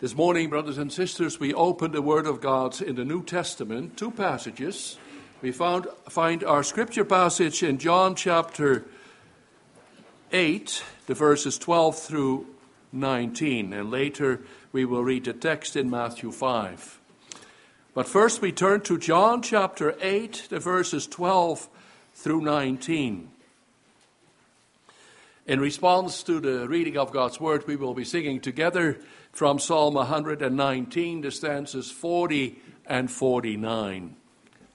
This morning, brothers and sisters, we open the Word of God in the New Testament, two passages. We found, find our scripture passage in John chapter 8, the verses 12 through 19, and later we will read the text in Matthew 5. But first, we turn to John chapter 8, the verses 12 through 19. In response to the reading of God's Word, we will be singing together from Psalm 119, the stanzas 40 and 49.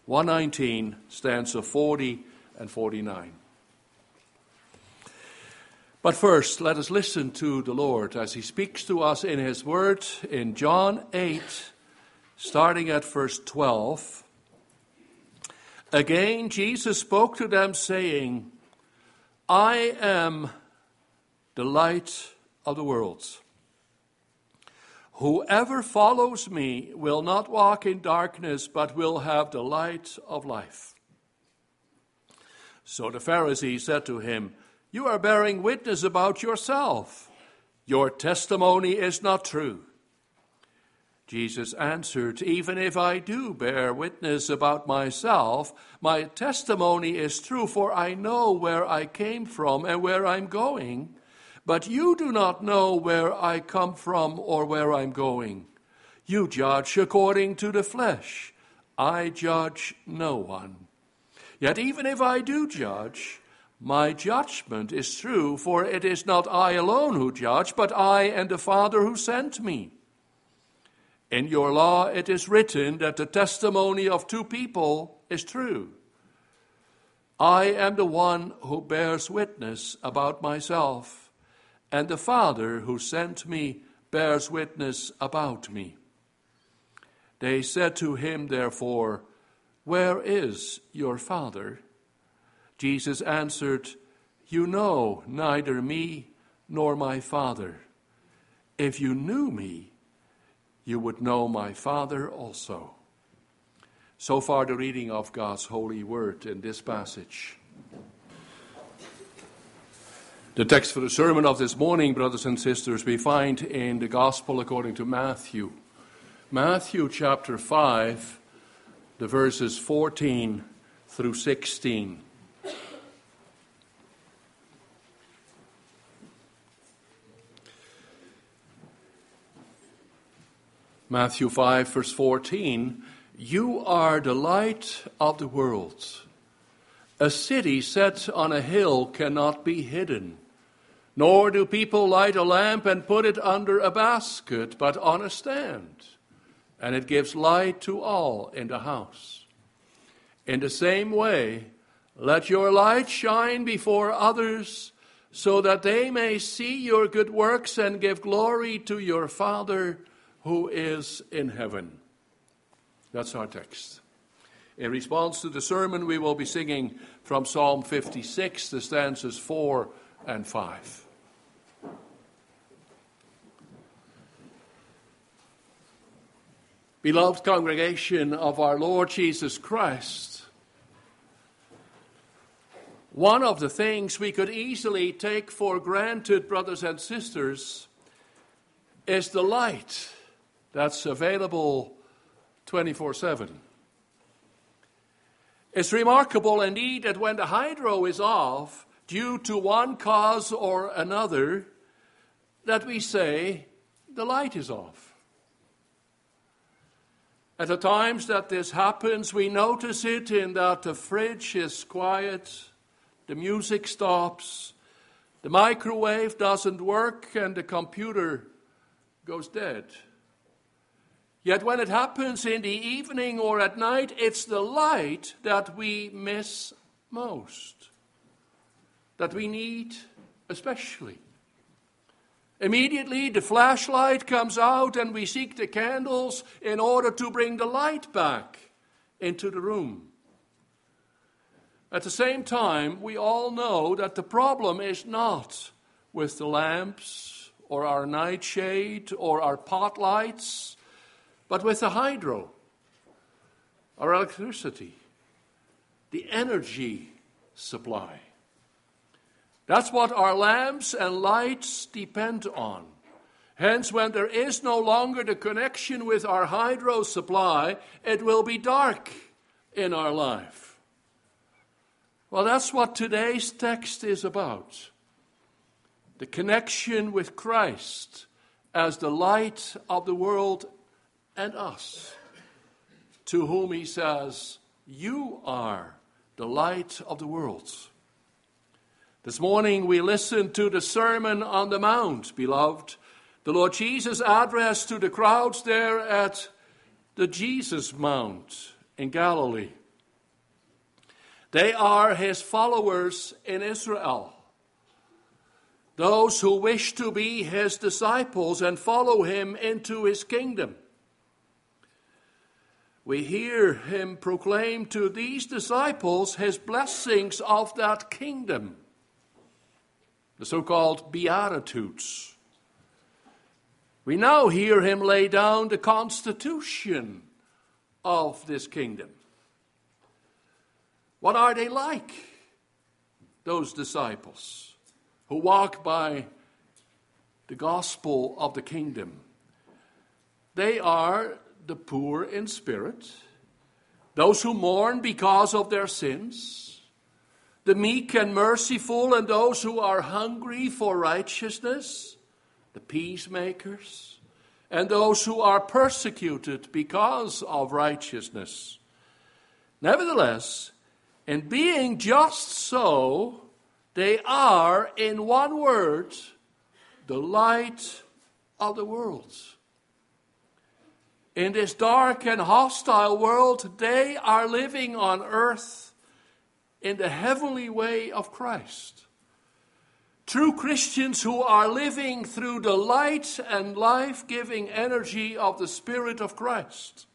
119, stanza 40 and 49. But first, let us listen to the Lord as he speaks to us in his word in John 8, starting at verse 12. Again, Jesus spoke to them, saying, I am the light of the world. Whoever follows me will not walk in darkness, but will have the light of life. So the Pharisee said to him, You are bearing witness about yourself. Your testimony is not true. Jesus answered, Even if I do bear witness about myself, my testimony is true, for I know where I came from and where I'm going but you do not know where I come from or where I'm going. You judge according to the flesh. I judge no one. Yet even if I do judge, my judgment is true, for it is not I alone who judge, but I and the Father who sent me. In your law it is written that the testimony of two people is true. I am the one who bears witness about myself and the Father who sent me bears witness about me. They said to him, therefore, Where is your Father? Jesus answered, You know neither me nor my Father. If you knew me, you would know my Father also. So far, the reading of God's holy word in this passage. The text for the sermon of this morning, brothers and sisters, we find in the Gospel according to Matthew. Matthew chapter 5, the verses 14 through 16. Matthew 5, verse 14 You are the light of the world. A city set on a hill cannot be hidden. Nor do people light a lamp and put it under a basket, but on a stand, and it gives light to all in the house. In the same way, let your light shine before others, so that they may see your good works and give glory to your Father who is in heaven. That's our text. In response to the sermon, we will be singing from Psalm 56, the stanzas 4 and 5. Beloved congregation of our Lord Jesus Christ, one of the things we could easily take for granted, brothers and sisters, is the light that's available 24 7. It's remarkable indeed that when the hydro is off, due to one cause or another, that we say the light is off. At the times that this happens, we notice it in that the fridge is quiet, the music stops, the microwave doesn't work, and the computer goes dead. Yet when it happens in the evening or at night, it's the light that we miss most, that we need especially. Immediately, the flashlight comes out, and we seek the candles in order to bring the light back into the room. At the same time, we all know that the problem is not with the lamps or our nightshade or our pot lights, but with the hydro, our electricity, the energy supply. That's what our lamps and lights depend on. Hence, when there is no longer the connection with our hydro supply, it will be dark in our life. Well, that's what today's text is about the connection with Christ as the light of the world and us, to whom he says, You are the light of the world. This morning we listened to the Sermon on the Mount, beloved. The Lord Jesus' address to the crowds there at the Jesus Mount in Galilee. They are his followers in Israel, those who wish to be his disciples and follow him into his kingdom. We hear him proclaim to these disciples his blessings of that kingdom the so called Beatitudes. We now hear him lay down the constitution of this kingdom. What are they like, those disciples who walk by the gospel of the kingdom? They are the poor in spirit, those who mourn because of their sins the meek and merciful, and those who are hungry for righteousness, the peacemakers, and those who are persecuted because of righteousness. Nevertheless, in being just so, they are, in one word, the light of the world. In this dark and hostile world, they are living on earth in the heavenly way of Christ. True Christians who are living through the light and life giving energy of the Spirit of Christ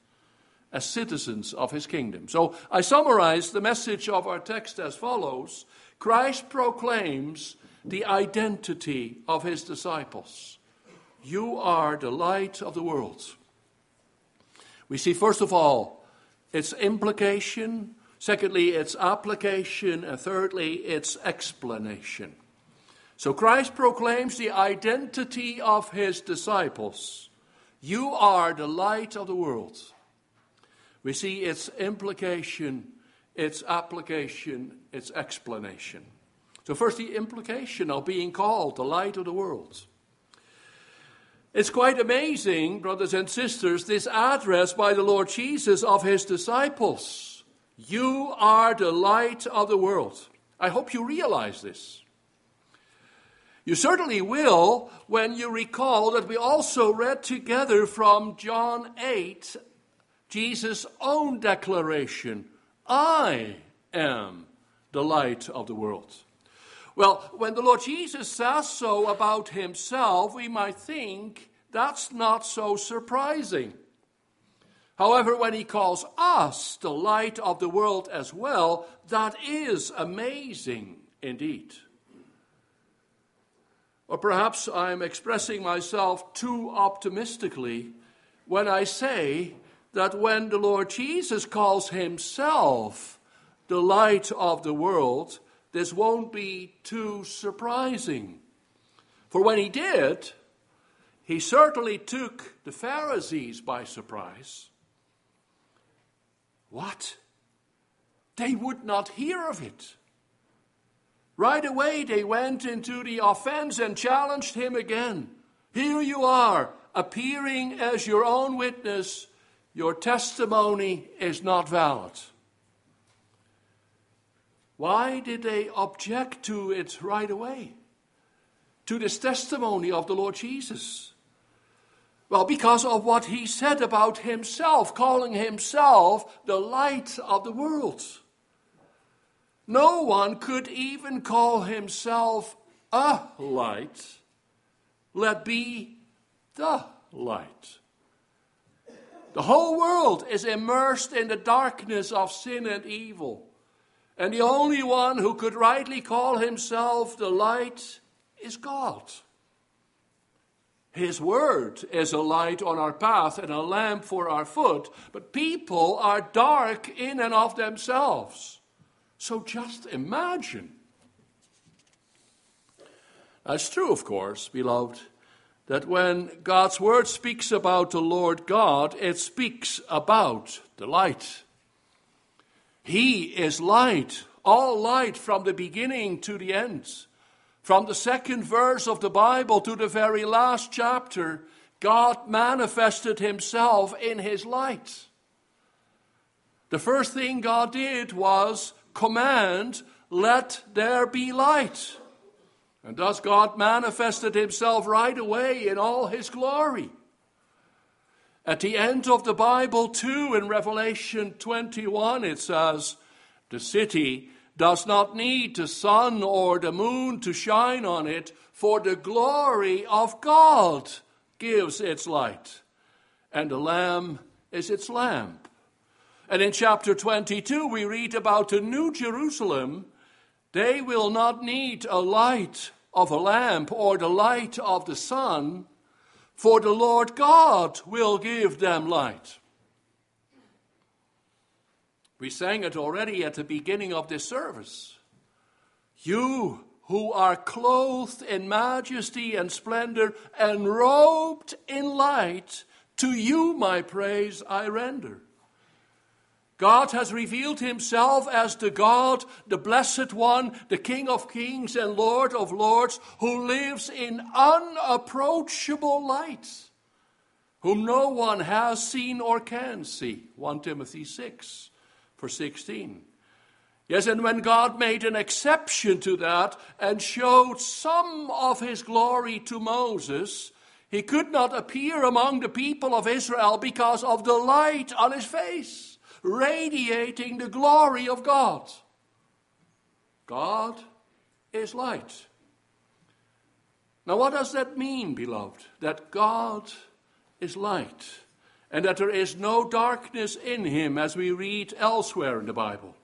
as citizens of His kingdom. So I summarize the message of our text as follows Christ proclaims the identity of His disciples. You are the light of the world. We see, first of all, its implication Secondly, its application. And thirdly, its explanation. So Christ proclaims the identity of his disciples. You are the light of the world. We see its implication, its application, its explanation. So, first, the implication of being called the light of the world. It's quite amazing, brothers and sisters, this address by the Lord Jesus of his disciples. You are the light of the world. I hope you realize this. You certainly will when you recall that we also read together from John 8 Jesus' own declaration I am the light of the world. Well, when the Lord Jesus says so about himself, we might think that's not so surprising. However, when he calls us the light of the world as well, that is amazing indeed. Or perhaps I'm expressing myself too optimistically when I say that when the Lord Jesus calls himself the light of the world, this won't be too surprising. For when he did, he certainly took the Pharisees by surprise. What? They would not hear of it. Right away, they went into the offense and challenged him again. Here you are, appearing as your own witness. Your testimony is not valid. Why did they object to it right away? To this testimony of the Lord Jesus? Well, because of what he said about himself, calling himself the light of the world. No one could even call himself a light. Let be the light. The whole world is immersed in the darkness of sin and evil. And the only one who could rightly call himself the light is God. His word is a light on our path and a lamp for our foot, but people are dark in and of themselves. So just imagine. That's true, of course, beloved, that when God's word speaks about the Lord God, it speaks about the light. He is light, all light from the beginning to the end. From the second verse of the Bible to the very last chapter, God manifested himself in his light. The first thing God did was command, Let there be light. And thus God manifested himself right away in all his glory. At the end of the Bible, too, in Revelation 21, it says, The city does not need the sun or the moon to shine on it, for the glory of God gives its light, and the Lamb is its lamp. And in chapter 22, we read about the New Jerusalem. They will not need a light of a lamp or the light of the sun, for the Lord God will give them light. We sang it already at the beginning of this service. You who are clothed in majesty and splendor and robed in light, to you my praise I render. God has revealed himself as the God, the Blessed One, the King of Kings and Lord of Lords, who lives in unapproachable light, whom no one has seen or can see. 1 Timothy 6 for 16. Yes, and when God made an exception to that and showed some of his glory to Moses, he could not appear among the people of Israel because of the light on his face radiating the glory of God. God is light. Now, what does that mean, beloved? That God is light and that there is no darkness in him, as we read elsewhere in the Bible.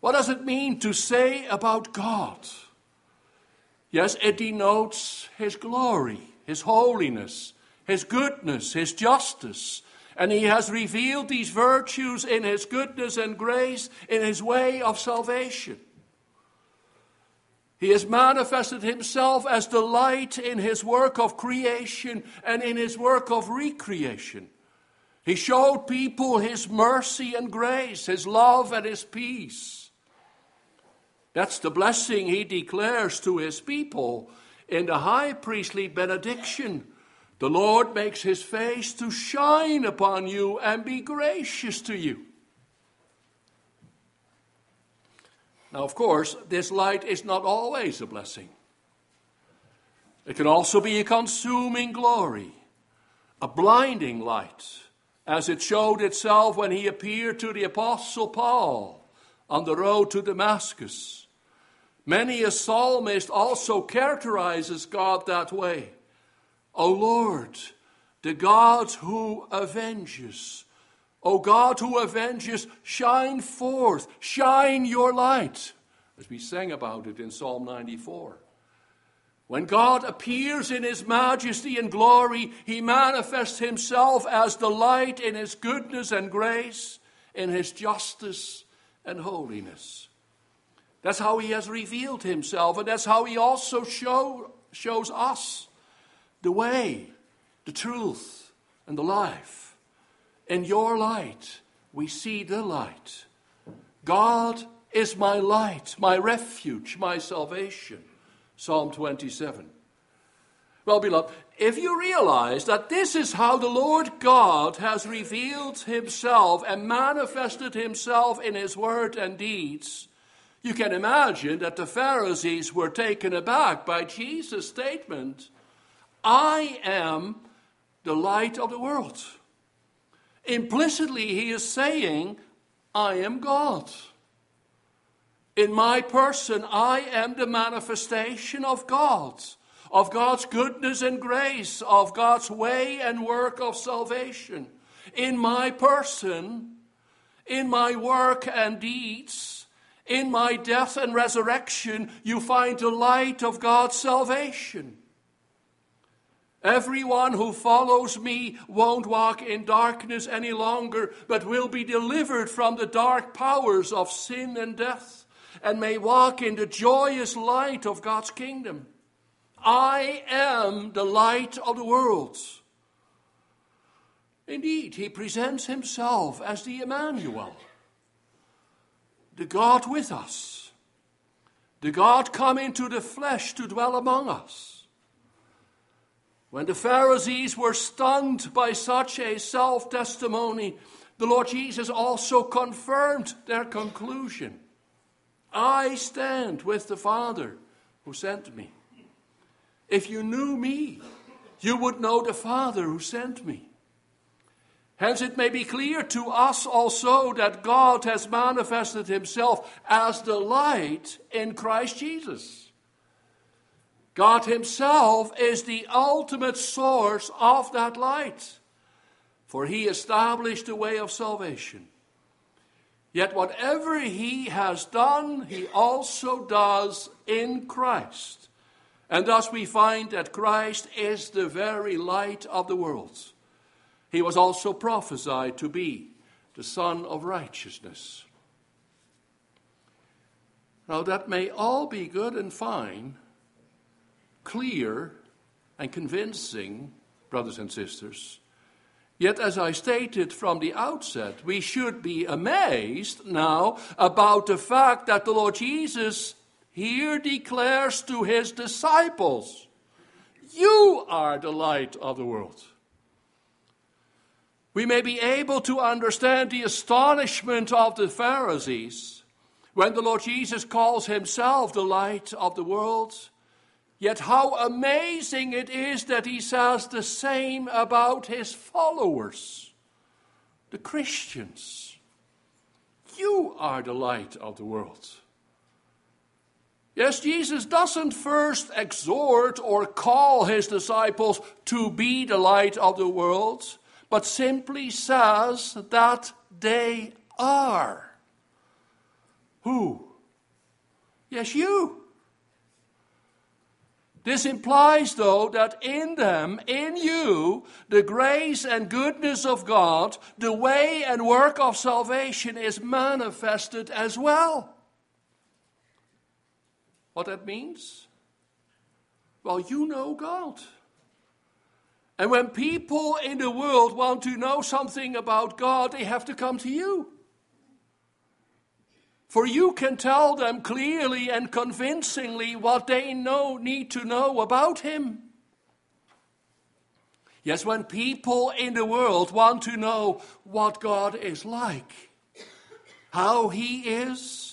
What does it mean to say about God? Yes, it denotes his glory, his holiness, his goodness, his justice, and he has revealed these virtues in his goodness and grace, in his way of salvation. He has manifested himself as the light in his work of creation and in his work of recreation. He showed people his mercy and grace, his love and his peace. That's the blessing he declares to his people in the high priestly benediction the Lord makes his face to shine upon you and be gracious to you. Now, of course, this light is not always a blessing. It can also be a consuming glory, a blinding light, as it showed itself when he appeared to the Apostle Paul on the road to Damascus. Many a psalmist also characterizes God that way. O Lord, the God who avenges. O God who avenges, shine forth, shine your light, as we sang about it in Psalm 94. When God appears in his majesty and glory, he manifests himself as the light in his goodness and grace, in his justice and holiness. That's how he has revealed himself, and that's how he also show, shows us the way, the truth, and the life. In your light, we see the light. God is my light, my refuge, my salvation. Psalm 27. Well, beloved, if you realize that this is how the Lord God has revealed himself and manifested himself in his word and deeds, you can imagine that the Pharisees were taken aback by Jesus' statement I am the light of the world. Implicitly, he is saying, I am God. In my person, I am the manifestation of God, of God's goodness and grace, of God's way and work of salvation. In my person, in my work and deeds, in my death and resurrection, you find the light of God's salvation. Everyone who follows me won't walk in darkness any longer, but will be delivered from the dark powers of sin and death, and may walk in the joyous light of God's kingdom. I am the light of the world. Indeed, he presents himself as the Emmanuel, the God with us, the God come into the flesh to dwell among us. When the Pharisees were stunned by such a self testimony, the Lord Jesus also confirmed their conclusion I stand with the Father who sent me. If you knew me, you would know the Father who sent me. Hence, it may be clear to us also that God has manifested himself as the light in Christ Jesus. God himself is the ultimate source of that light, for he established the way of salvation. Yet, whatever he has done, he also does in Christ. And thus we find that Christ is the very light of the world. He was also prophesied to be the Sun of Righteousness. Now, that may all be good and fine, clear and convincing, brothers and sisters. Yet, as I stated from the outset, we should be amazed now about the fact that the Lord Jesus here declares to his disciples, You are the light of the world. We may be able to understand the astonishment of the Pharisees when the Lord Jesus calls himself the light of the world. Yet, how amazing it is that he says the same about his followers, the Christians. You are the light of the world. Yes, Jesus doesn't first exhort or call his disciples to be the light of the world, but simply says that they are. Who? Yes, you. This implies, though, that in them, in you, the grace and goodness of God, the way and work of salvation is manifested as well. What that means? Well, you know God. And when people in the world want to know something about God, they have to come to you. For you can tell them clearly and convincingly what they know, need to know about Him. Yes, when people in the world want to know what God is like, how He is,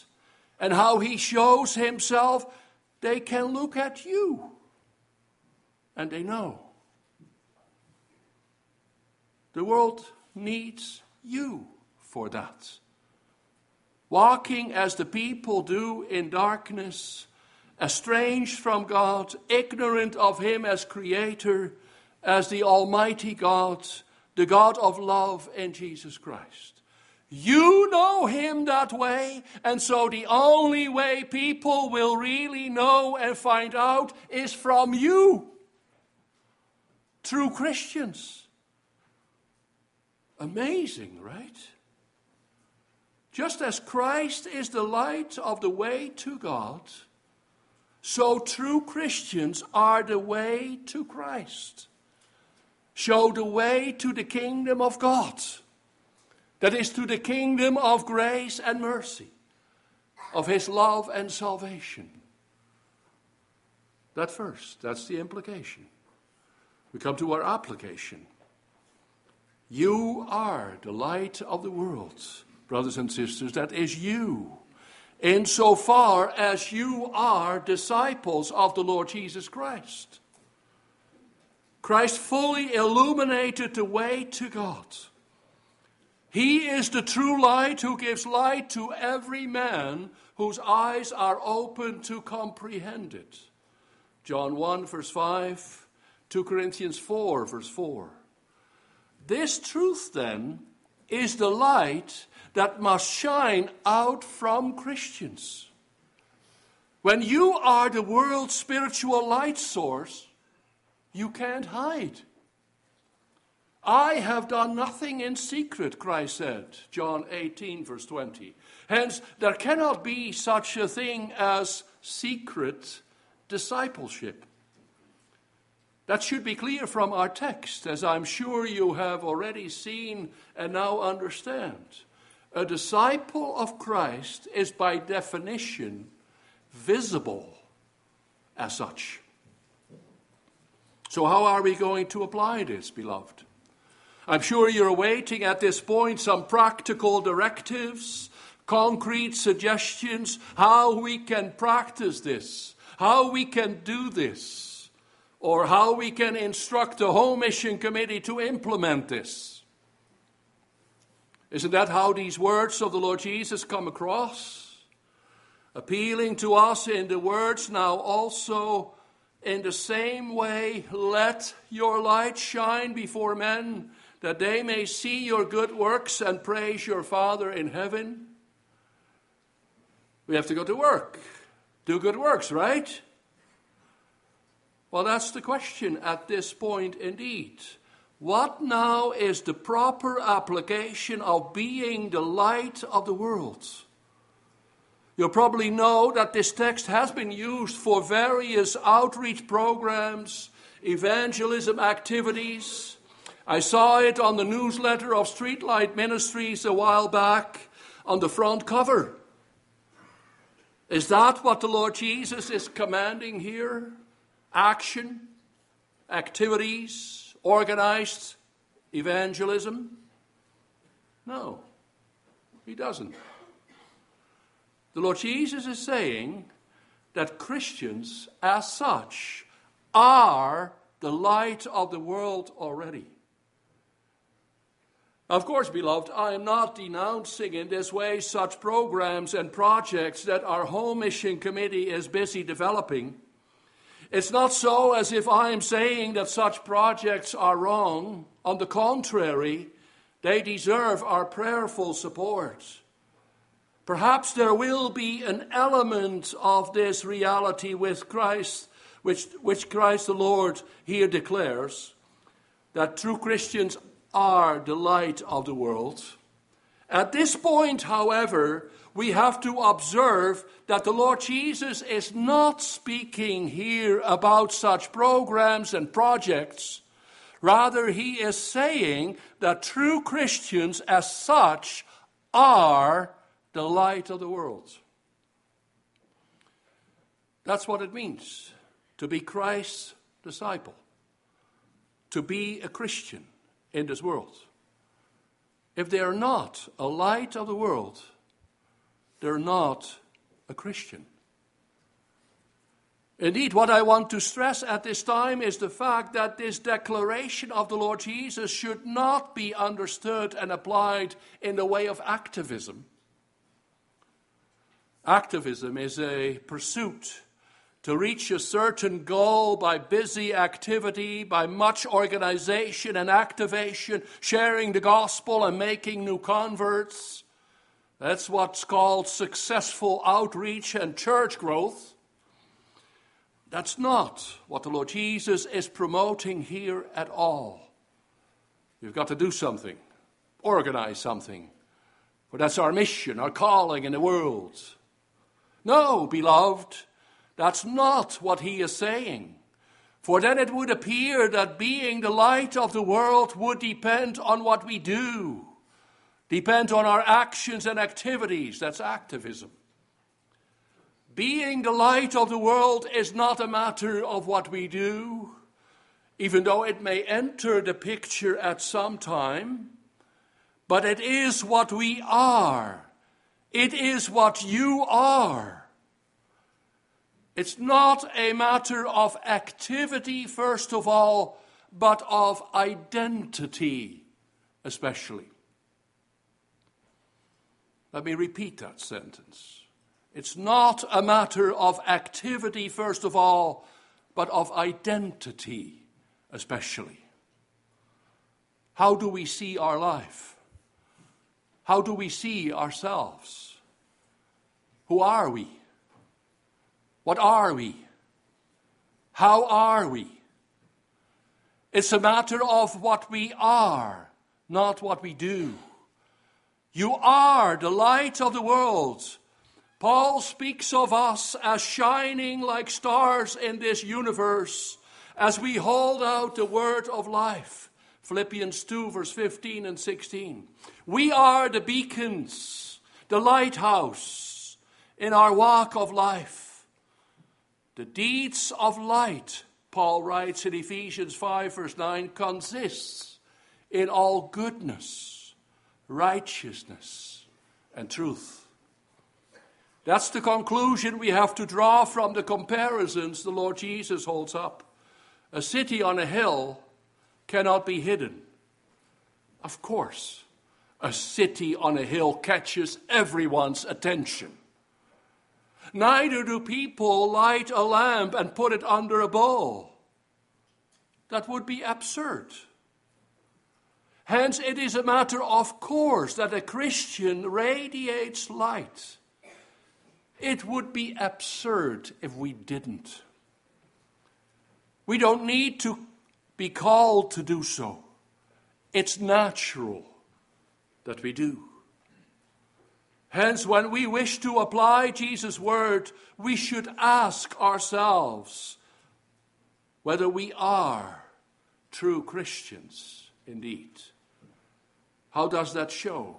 and how he shows himself, they can look at you and they know. The world needs you for that. Walking as the people do in darkness, estranged from God, ignorant of Him as Creator, as the Almighty God, the God of love in Jesus Christ. You know him that way, and so the only way people will really know and find out is from you. Through Christians. Amazing, right? Just as Christ is the light of the way to God, so true Christians are the way to Christ. Show the way to the kingdom of God that is to the kingdom of grace and mercy, of his love and salvation. That first, that's the implication. We come to our application. You are the light of the world, brothers and sisters. That is you, insofar as you are disciples of the Lord Jesus Christ. Christ fully illuminated the way to God. He is the true light who gives light to every man whose eyes are open to comprehend it. John 1, verse 5, 2 Corinthians 4, verse 4. This truth, then, is the light that must shine out from Christians. When you are the world's spiritual light source, you can't hide. I have done nothing in secret, Christ said, John 18, verse 20. Hence, there cannot be such a thing as secret discipleship. That should be clear from our text, as I'm sure you have already seen and now understand. A disciple of Christ is by definition visible as such. So, how are we going to apply this, beloved? I'm sure you're awaiting at this point some practical directives, concrete suggestions, how we can practice this, how we can do this or how we can instruct the home mission committee to implement this. Isn't that how these words of the Lord Jesus come across? Appealing to us in the words now also in the same way, let your light shine before men, that they may see your good works and praise your Father in heaven. We have to go to work, do good works, right? Well, that's the question at this point, indeed. What now is the proper application of being the light of the world? You'll probably know that this text has been used for various outreach programs, evangelism activities. I saw it on the newsletter of Streetlight Ministries a while back on the front cover. Is that what the Lord Jesus is commanding here? action, activities, organized evangelism? No, he doesn't. The Lord Jesus is saying that Christians, as such, are the light of the world already. Of course, beloved, I am not denouncing in this way such programs and projects that our home mission committee is busy developing. It's not so as if I am saying that such projects are wrong. On the contrary, they deserve our prayerful support. Perhaps there will be an element of this reality with Christ, which, which Christ the Lord here declares that true Christians are the light of the world. At this point, however, we have to observe that the Lord Jesus is not speaking here about such programs and projects. Rather, he is saying that true Christians, as such, are the light of the world. That's what it means to be Christ's disciple, to be a Christian in this world. If they are not a light of the world, they're not a Christian. Indeed, what I want to stress at this time is the fact that this declaration of the Lord Jesus should not be understood and applied in the way of activism. Activism is a pursuit to reach a certain goal by busy activity, by much organization and activation, sharing the gospel and making new converts. That's what's called successful outreach and church growth. That's not what the Lord Jesus is promoting here at all. You've got to do something, organize something, for that's our mission, our calling in the world. No, beloved, that's not what he is saying. For then it would appear that being the light of the world would depend on what we do depend on our actions and activities. That's activism. Being the light of the world is not a matter of what we do, even though it may enter the picture at some time, but it is what we are. It is what you are. It's not a matter of activity, first of all, but of identity, especially. Let me repeat that sentence. It's not a matter of activity, first of all, but of identity, especially. How do we see our life? How do we see ourselves? Who are we? What are we? How are we? It's a matter of what we are, not what we do. You are the light of the world. Paul speaks of us as shining like stars in this universe, as we hold out the word of life. Philippians 2, verse 15 and 16. We are the beacons, the lighthouse in our walk of life. The deeds of light, Paul writes in Ephesians 5, verse 9, consists in all goodness, righteousness, and truth. That's the conclusion we have to draw from the comparisons the Lord Jesus holds up. A city on a hill cannot be hidden. Of course, a city on a hill catches everyone's attention. Neither do people light a lamp and put it under a bowl. That would be absurd. Hence, it is a matter of course that a Christian radiates light. It would be absurd if we didn't. We don't need to be called to do so. It's natural that we do. Hence, when we wish to apply Jesus' word, we should ask ourselves whether we are true Christians indeed. How does that show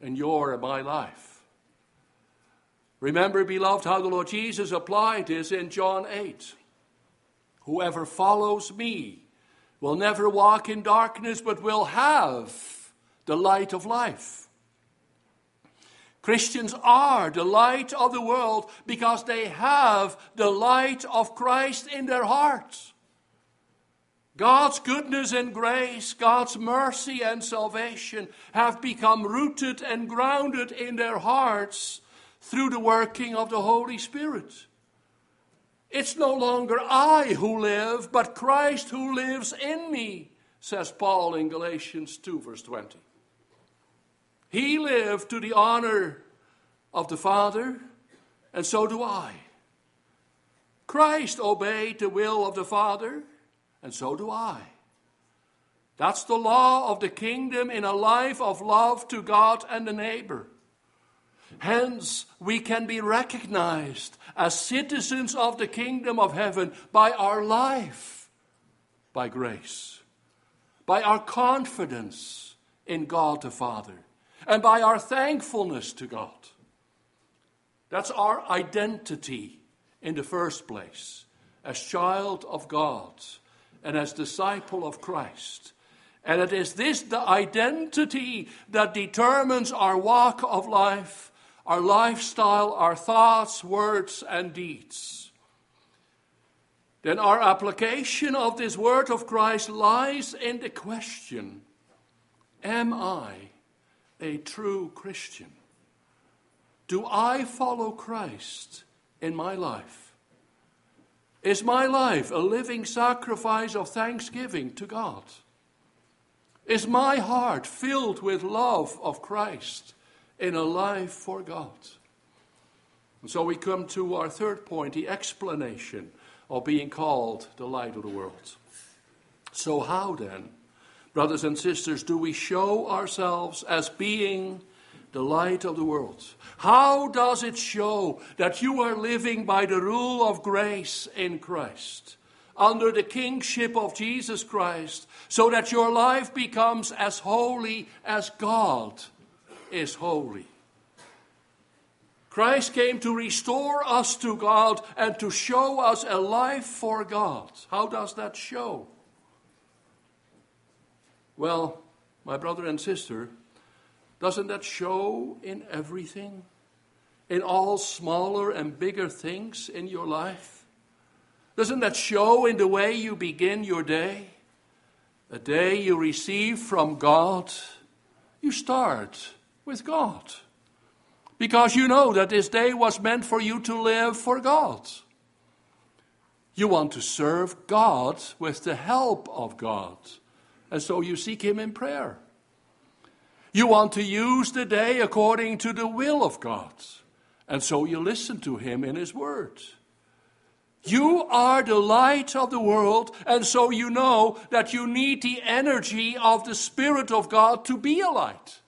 in your and my life? Remember, beloved, how the Lord Jesus applied this in John 8. Whoever follows me will never walk in darkness, but will have the light of life. Christians are the light of the world because they have the light of Christ in their hearts. God's goodness and grace, God's mercy and salvation have become rooted and grounded in their hearts through the working of the Holy Spirit. It's no longer I who live, but Christ who lives in me, says Paul in Galatians 2, verse 20. He lived to the honor of the Father, and so do I. Christ obeyed the will of the Father, and so do I. That's the law of the kingdom in a life of love to God and the neighbor. Hence, we can be recognized as citizens of the kingdom of heaven by our life, by grace, by our confidence in God the Father, and by our thankfulness to God. That's our identity in the first place, as child of God and as disciple of Christ. And it is this the identity that determines our walk of life our lifestyle, our thoughts, words, and deeds. Then our application of this word of Christ lies in the question Am I a true Christian? Do I follow Christ in my life? Is my life a living sacrifice of thanksgiving to God? Is my heart filled with love of Christ? in a life for God. And so we come to our third point the explanation of being called the light of the world. So, how then, brothers and sisters, do we show ourselves as being the light of the world? How does it show that you are living by the rule of grace in Christ? Under the kingship of Jesus Christ, so that your life becomes as holy as God is holy. Christ came to restore us to God and to show us a life for God. How does that show? Well, my brother and sister, doesn't that show in everything? In all smaller and bigger things in your life? Doesn't that show in the way you begin your day? A day you receive from God, you start with God. Because you know that this day was meant for you to live for God. You want to serve God with the help of God. And so you seek Him in prayer. You want to use the day according to the will of God. And so you listen to Him in His Word. You are the light of the world, and so you know that you need the energy of the Spirit of God to be a light.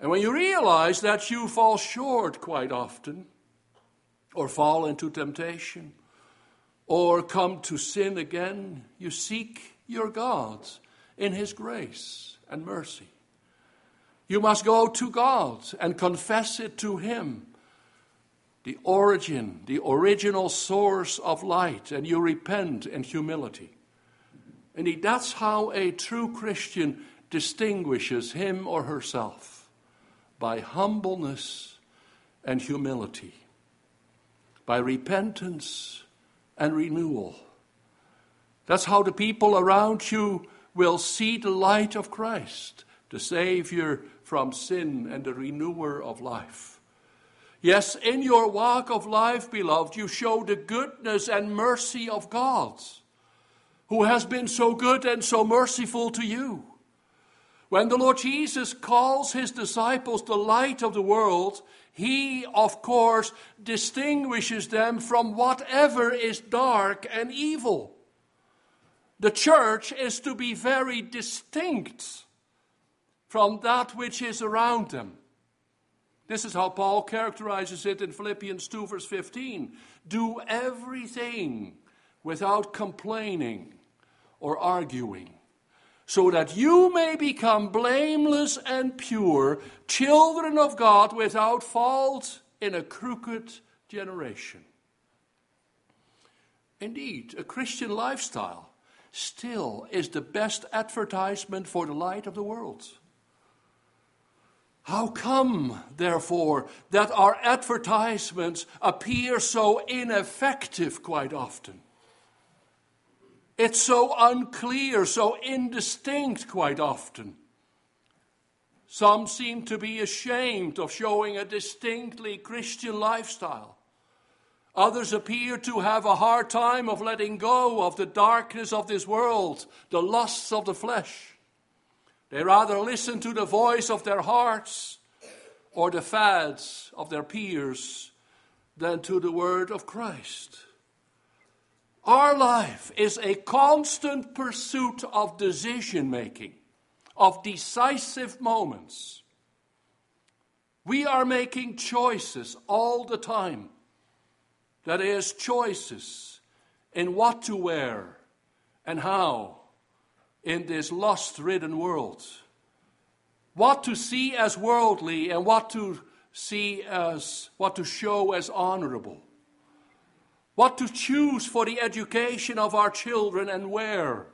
And when you realize that you fall short quite often, or fall into temptation, or come to sin again, you seek your God in His grace and mercy. You must go to God and confess it to Him, the origin, the original source of light, and you repent in humility. Indeed, that's how a true Christian distinguishes him or herself by humbleness and humility, by repentance and renewal. That's how the people around you will see the light of Christ, the Savior from sin and the renewer of life. Yes, in your walk of life, beloved, you show the goodness and mercy of God, who has been so good and so merciful to you. When the Lord Jesus calls his disciples the light of the world, he, of course, distinguishes them from whatever is dark and evil. The church is to be very distinct from that which is around them. This is how Paul characterizes it in Philippians 2, verse 15. Do everything without complaining or arguing so that you may become blameless and pure, children of God without fault in a crooked generation. Indeed, a Christian lifestyle still is the best advertisement for the light of the world. How come, therefore, that our advertisements appear so ineffective quite often? It's so unclear, so indistinct quite often. Some seem to be ashamed of showing a distinctly Christian lifestyle. Others appear to have a hard time of letting go of the darkness of this world, the lusts of the flesh. They rather listen to the voice of their hearts or the fads of their peers than to the word of Christ. Our life is a constant pursuit of decision making, of decisive moments. We are making choices all the time. That is, choices in what to wear and how in this lust ridden world. What to see as worldly and what to see as, what to show as honorable what to choose for the education of our children and where,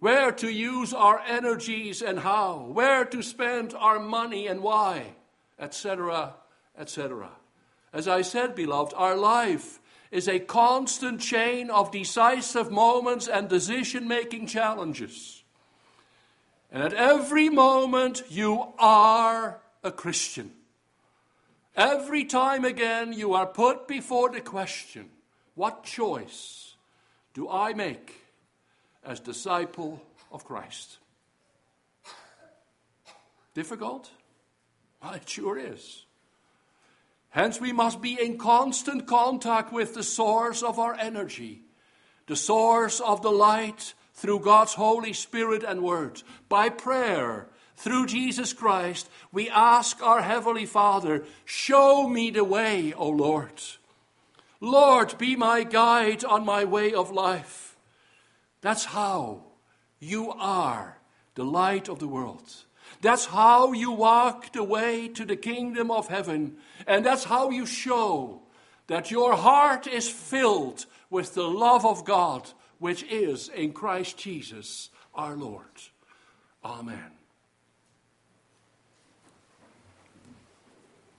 where to use our energies and how, where to spend our money and why, etc., etc. As I said, beloved, our life is a constant chain of decisive moments and decision making challenges. And at every moment, you are a Christian. Every time again, you are put before the question what choice do I make as disciple of Christ? Difficult? Well, it sure is. Hence, we must be in constant contact with the source of our energy, the source of the light through God's Holy Spirit and Word, by prayer through Jesus Christ, we ask our Heavenly Father, Show me the way, O Lord. Lord, be my guide on my way of life. That's how you are the light of the world. That's how you walk the way to the kingdom of heaven. And that's how you show that your heart is filled with the love of God, which is in Christ Jesus our Lord. Amen.